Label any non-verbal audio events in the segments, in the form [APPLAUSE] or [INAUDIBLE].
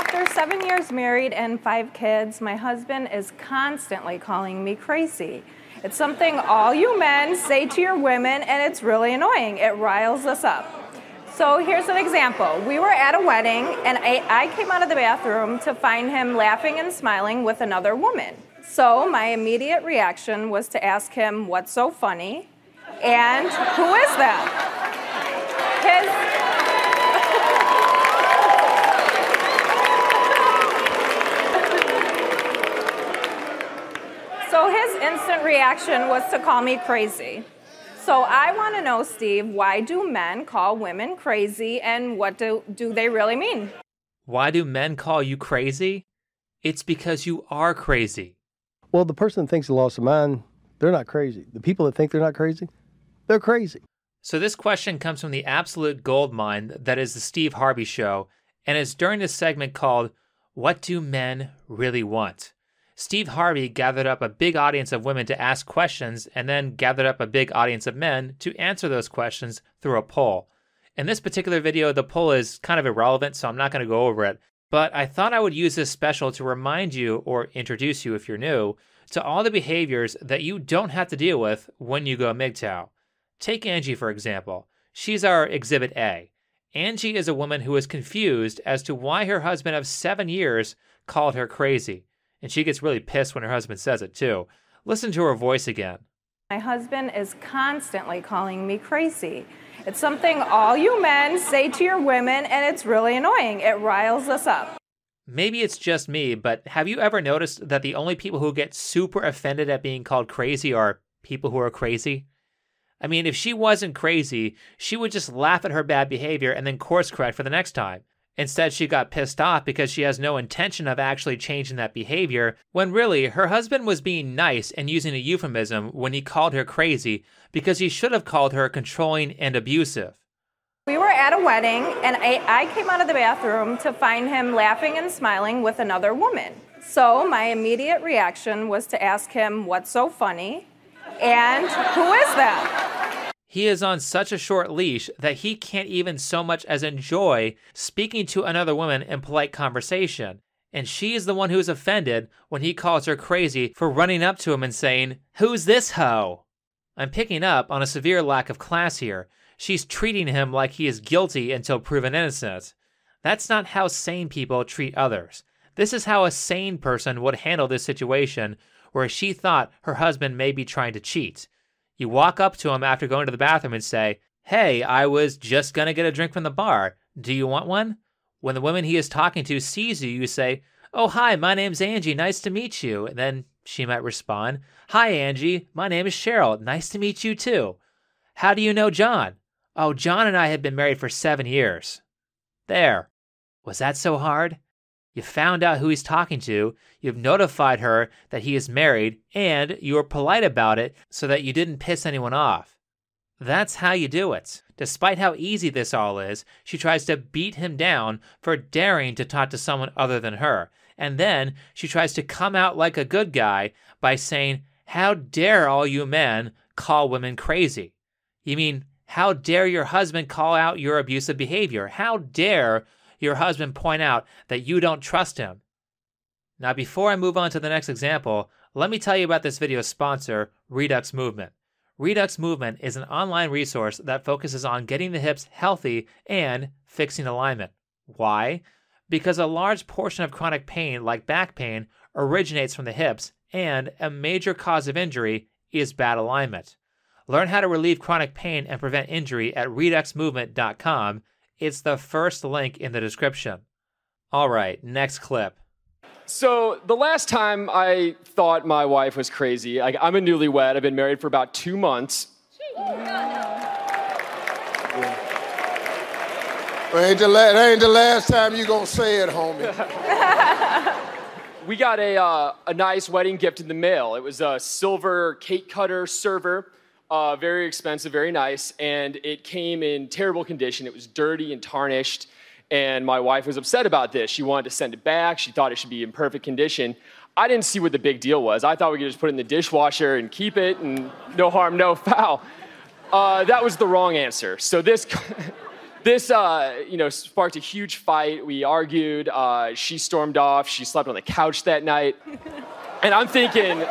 after seven years married and five kids, my husband is constantly calling me crazy. It's something all you men say to your women, and it's really annoying. It riles us up. So here's an example. We were at a wedding, and I, I, came out of the bathroom to find him laughing and smiling with another woman. So my immediate reaction was to ask him, What's so funny? And who is that? His So his instant reaction was to call me crazy. So I want to know, Steve, why do men call women crazy and what do, do they really mean? Why do men call you crazy? It's because you are crazy. Well, the person that thinks they lost their mind, they're not crazy. The people that think they're not crazy, they're crazy. So this question comes from the absolute gold mine that is the Steve Harvey Show, and is during this segment called What Do Men Really Want? Steve Harvey gathered up a big audience of women to ask questions and then gathered up a big audience of men to answer those questions through a poll. In this particular video, the poll is kind of irrelevant, so I'm not going to go over it. But I thought I would use this special to remind you, or introduce you if you're new, to all the behaviors that you don't have to deal with when you go MGTOW. Take Angie, for example. She's our Exhibit A. Angie is a woman who is confused as to why her husband of seven years called her crazy. And she gets really pissed when her husband says it too. Listen to her voice again. My husband is constantly calling me crazy. It's something all you men say to your women, and it's really annoying. It riles us up. Maybe it's just me, but have you ever noticed that the only people who get super offended at being called crazy are people who are crazy? I mean, if she wasn't crazy, she would just laugh at her bad behavior and then course correct for the next time. Instead, she got pissed off because she has no intention of actually changing that behavior, when really her husband was being nice and using a euphemism when he called her crazy because he should have called her controlling and abusive. We were at a wedding, and I, I came out of the bathroom to find him laughing and smiling with another woman. So my immediate reaction was to ask him, What's so funny? And who is that? He is on such a short leash that he can't even so much as enjoy speaking to another woman in polite conversation. And she is the one who's offended when he calls her crazy for running up to him and saying, Who's this hoe? I'm picking up on a severe lack of class here. She's treating him like he is guilty until proven innocent. That's not how sane people treat others. This is how a sane person would handle this situation where she thought her husband may be trying to cheat. You walk up to him after going to the bathroom and say, Hey, I was just gonna get a drink from the bar. Do you want one? When the woman he is talking to sees you, you say, Oh, hi, my name's Angie. Nice to meet you. And then she might respond, Hi, Angie. My name is Cheryl. Nice to meet you, too. How do you know John? Oh, John and I have been married for seven years. There. Was that so hard? You found out who he's talking to, you've notified her that he is married, and you were polite about it so that you didn't piss anyone off. That's how you do it. Despite how easy this all is, she tries to beat him down for daring to talk to someone other than her. And then she tries to come out like a good guy by saying, How dare all you men call women crazy? You mean, how dare your husband call out your abusive behavior? How dare your husband point out that you don't trust him. Now, before I move on to the next example, let me tell you about this video's sponsor, Redux Movement. Redux Movement is an online resource that focuses on getting the hips healthy and fixing alignment. Why? Because a large portion of chronic pain, like back pain, originates from the hips, and a major cause of injury is bad alignment. Learn how to relieve chronic pain and prevent injury at reduxmovement.com. It's the first link in the description. All right, next clip. So the last time I thought my wife was crazy, I, I'm a newlywed. I've been married for about two months. Well, ain't the la- that ain't the last time you gonna say it, homie. [LAUGHS] We got a, uh, a nice wedding gift in the mail. It was a silver cake cutter server, uh, very expensive, very nice, and it came in terrible condition. It was dirty and tarnished, and my wife was upset about this. She wanted to send it back. She thought it should be in perfect condition. I didn't see what the big deal was. I thought we could just put it in the dishwasher and keep it, and no harm, no foul. Uh, that was the wrong answer. So this. [LAUGHS] this uh, you know sparked a huge fight we argued uh, she stormed off she slept on the couch that night and i'm thinking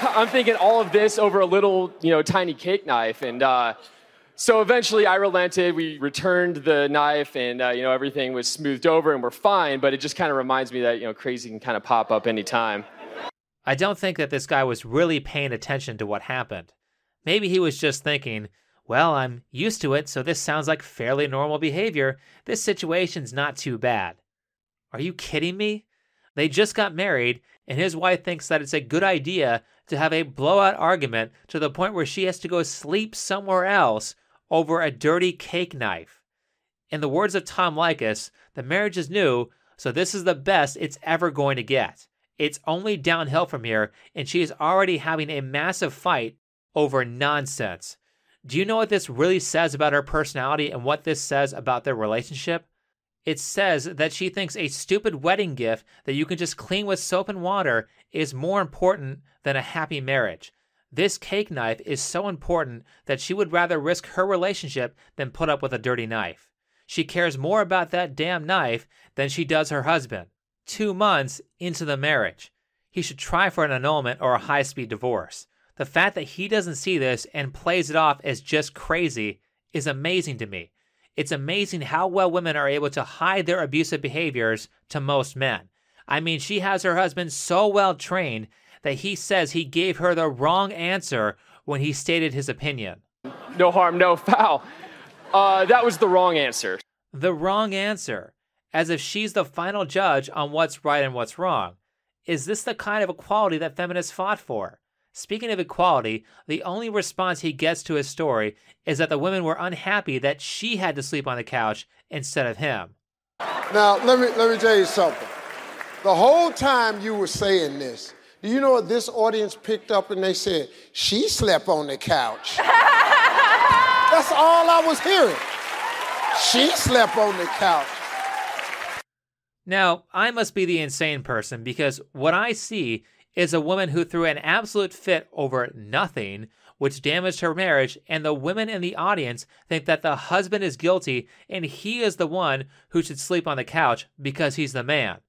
[LAUGHS] i'm thinking all of this over a little you know tiny cake knife and uh, so eventually i relented we returned the knife and uh, you know everything was smoothed over and we're fine but it just kind of reminds me that you know crazy can kind of pop up anytime I don't think that this guy was really paying attention to what happened. Maybe he was just thinking, well, I'm used to it, so this sounds like fairly normal behavior. This situation's not too bad. Are you kidding me? They just got married, and his wife thinks that it's a good idea to have a blowout argument to the point where she has to go sleep somewhere else over a dirty cake knife. In the words of Tom Leykis, the marriage is new, so this is the best it's ever going to get. It's only downhill from here, and she is already having a massive fight over nonsense. Do you know what this really says about her personality and what this says about their relationship? It says that she thinks a stupid wedding gift that you can just clean with soap and water is more important than a happy marriage. This cake knife is so important that she would rather risk her relationship than put up with a dirty knife. She cares more about that damn knife than she does her husband. Two months into the marriage. He should try for an annulment or a high speed divorce. The fact that he doesn't see this and plays it off as just crazy is amazing to me. It's amazing how well women are able to hide their abusive behaviors to most men. I mean, she has her husband so well trained that he says he gave her the wrong answer when he stated his opinion. no harm no foul uh, that was the wrong answer The wrong answer, as if she's the final judge on what's right and what's wrong. Is this the kind of equality that feminists fought for? Speaking of equality, the only response he gets to his story is that the women were unhappy that she had to sleep on the couch instead of him. Now, let me let me tell you something. The whole time you were saying this, do you know what this audience picked up and they said, she slept on the couch. [LAUGHS] That's all I was hearing. She slept on the couch. Now, I must be the insane person because what I see is a woman who threw an absolute fit over nothing, which damaged her marriage, and the women in the audience think that the husband is guilty and he is the one who should sleep on the couch because he's the man.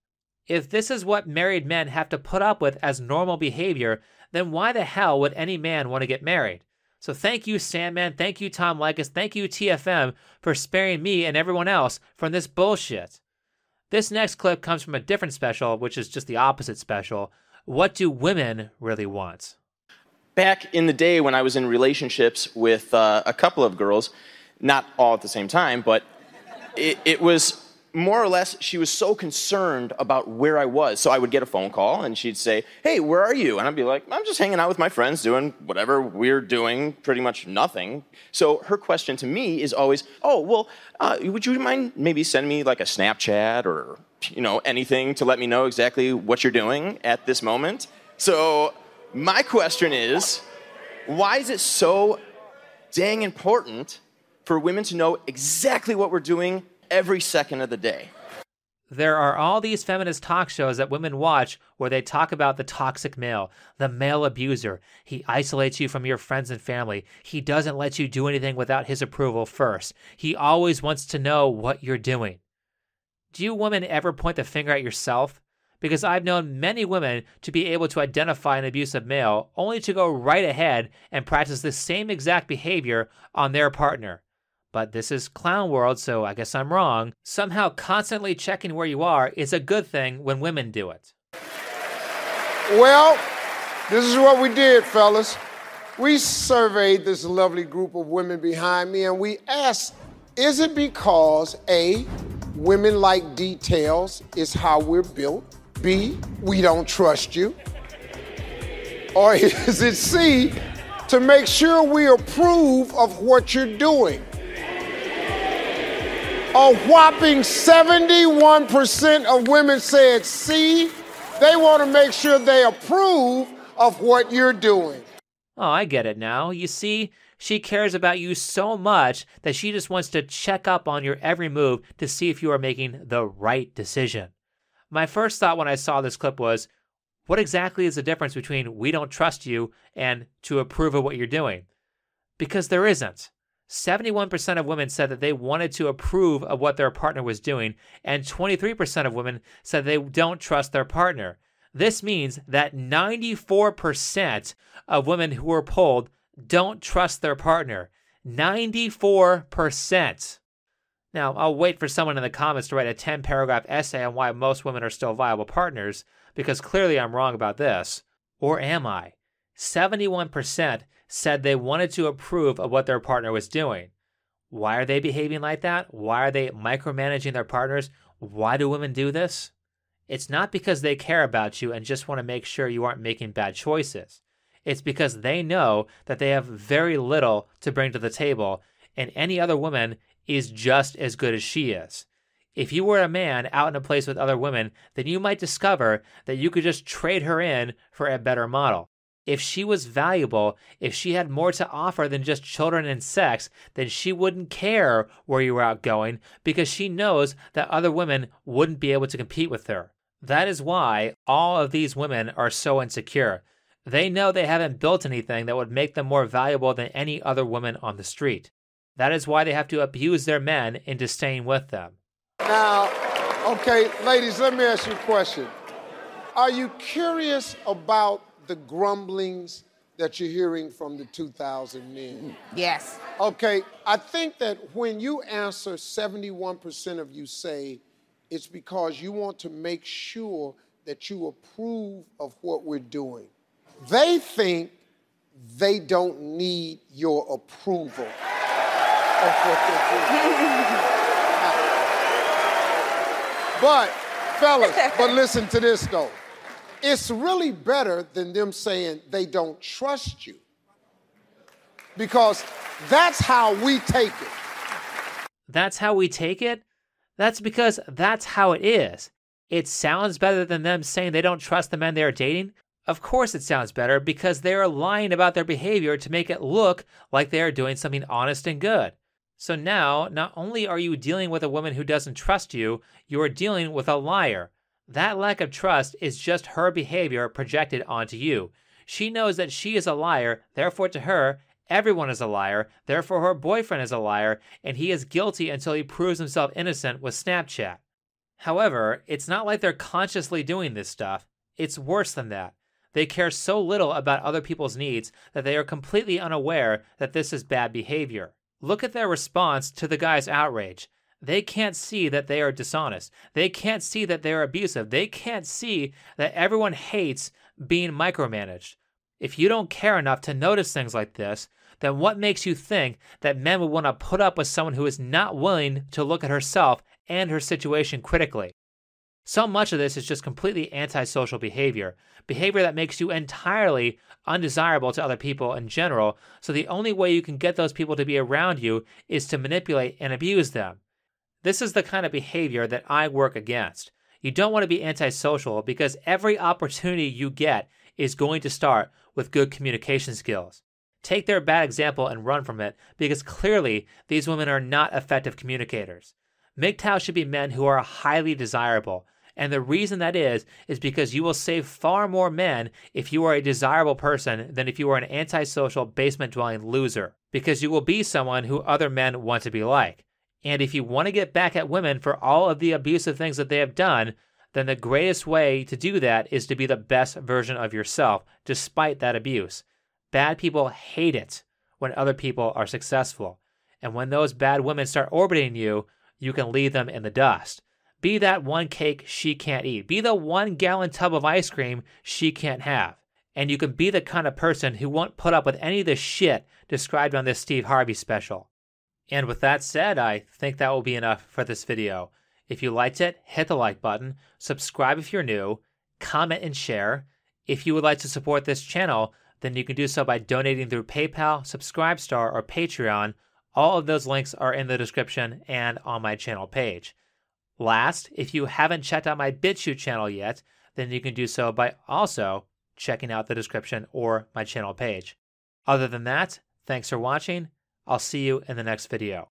If this is what married men have to put up with as normal behavior, then why the hell would any man want to get married? So thank you, Sandman. Thank you, Tom Leykis. Thank you, TFM, for sparing me and everyone else from this bullshit. This next clip comes from a different special, which is just the opposite special. What do women really want? back in the day when I was in relationships with uh, a couple of girls, not all at the same time, but it, it was more or less she was so concerned about where I was. So I would get a phone call and she'd say, Hey, where are you? And I'd be like, I'm just hanging out with my friends doing whatever we're doing, pretty much nothing. So her question to me is always, Oh, well, uh, would you mind maybe sending me like a Snapchat or, you know, anything to let me know exactly what you're doing at this moment? So my question is, why is it so dang important for women to know exactly what we're doing every second of the day? There are all these feminist talk shows that women watch where they talk about the toxic male, the male abuser. He isolates you from your friends and family. He doesn't let you do anything without his approval first. He always wants to know what you're doing. Do you women ever point the finger at yourself? because I've known many women to be able to identify an abusive male only to go right ahead and practice the same exact behavior on their partner. But this is clown world, so I guess I'm wrong. Somehow, constantly checking where you are is a good thing when women do it. Well, this is what we did, fellas. We surveyed this lovely group of women behind me and we asked is it because A, women like details, is how we're built? B, we don't trust you? Or [LAUGHS] is it C, to make sure we approve of what you're doing? A whopping 71% of women said C, they want to make sure they approve of what you're doing. Oh, I get it now. You see, she cares about you so much that she just wants to check up on your every move to see if you are making the right decision. My first thought when I saw this clip was, what exactly is the difference between we don't trust you and to approve of what you're doing? Because there isn't. 71% of women said that they wanted to approve of what their partner was doing, and 23% of women said they don't trust their partner. This means that 94% of women who were polled don't trust their partner. 94%. Now, I'll wait for someone in the comments to write a 10 paragraph essay on why most women are still viable partners, because clearly I'm wrong about this. Or am I? 71% said they wanted to approve of what their partner was doing. Why are they behaving like that? Why are they micromanaging their partners? Why do women do this? It's not because they care about you and just want to make sure you aren't making bad choices. It's because they know that they have very little to bring to the table, and any other woman is just as good as she is. If you were a man out in a place with other women, then you might discover that you could just trade her in for a better model. If she was valuable, if she had more to offer than just children and sex, then she wouldn't care where you were out going because she knows that other women wouldn't be able to compete with her. That is why all of these women are so insecure. They know they haven't built anything that would make them more valuable than any other woman on the street. That is why they have to abuse their men into staying with them. Now, okay, ladies, let me ask you a question. Are you curious about the grumblings that you're hearing from the 2,000 men? Yes. Okay, I think that when you answer, 71% of you say it's because you want to make sure that you approve of what we're doing. They think they don't need your approval of what they're doing. [LAUGHS] but, fellas, but listen to this though. It's really better than them saying they don't trust you. Because that's how we take it. That's how we take it? That's because that's how it is. It sounds better than them saying they don't trust the men they are dating. Of course, it sounds better because they are lying about their behavior to make it look like they are doing something honest and good. So now, not only are you dealing with a woman who doesn't trust you, you are dealing with a liar. That lack of trust is just her behavior projected onto you. She knows that she is a liar, therefore, to her, everyone is a liar, therefore, her boyfriend is a liar, and he is guilty until he proves himself innocent with Snapchat. However, it's not like they're consciously doing this stuff, it's worse than that. They care so little about other people's needs that they are completely unaware that this is bad behavior. Look at their response to the guy's outrage. They can't see that they are dishonest. They can't see that they are abusive. They can't see that everyone hates being micromanaged. If you don't care enough to notice things like this, then what makes you think that men would want to put up with someone who is not willing to look at herself and her situation critically? So much of this is just completely antisocial behavior, behavior that makes you entirely undesirable to other people in general. So the only way you can get those people to be around you is to manipulate and abuse them. This is the kind of behavior that I work against. You don't want to be antisocial because every opportunity you get is going to start with good communication skills. Take their bad example and run from it because clearly these women are not effective communicators. MGTOW should be men who are highly desirable. And the reason that is, is because you will save far more men if you are a desirable person than if you are an antisocial, basement dwelling loser, because you will be someone who other men want to be like. And if you want to get back at women for all of the abusive things that they have done, then the greatest way to do that is to be the best version of yourself despite that abuse. Bad people hate it when other people are successful. And when those bad women start orbiting you, you can leave them in the dust. Be that one cake she can't eat. Be the one gallon tub of ice cream she can't have. And you can be the kind of person who won't put up with any of the shit described on this Steve Harvey special. And with that said, I think that will be enough for this video. If you liked it, hit the like button, subscribe if you're new, comment and share. If you would like to support this channel, then you can do so by donating through PayPal, Subscribestar, or Patreon. All of those links are in the description and on my channel page. Last, if you haven't checked out my BitChute channel yet, then you can do so by also checking out the description or my channel page. Other than that, thanks for watching. I'll see you in the next video.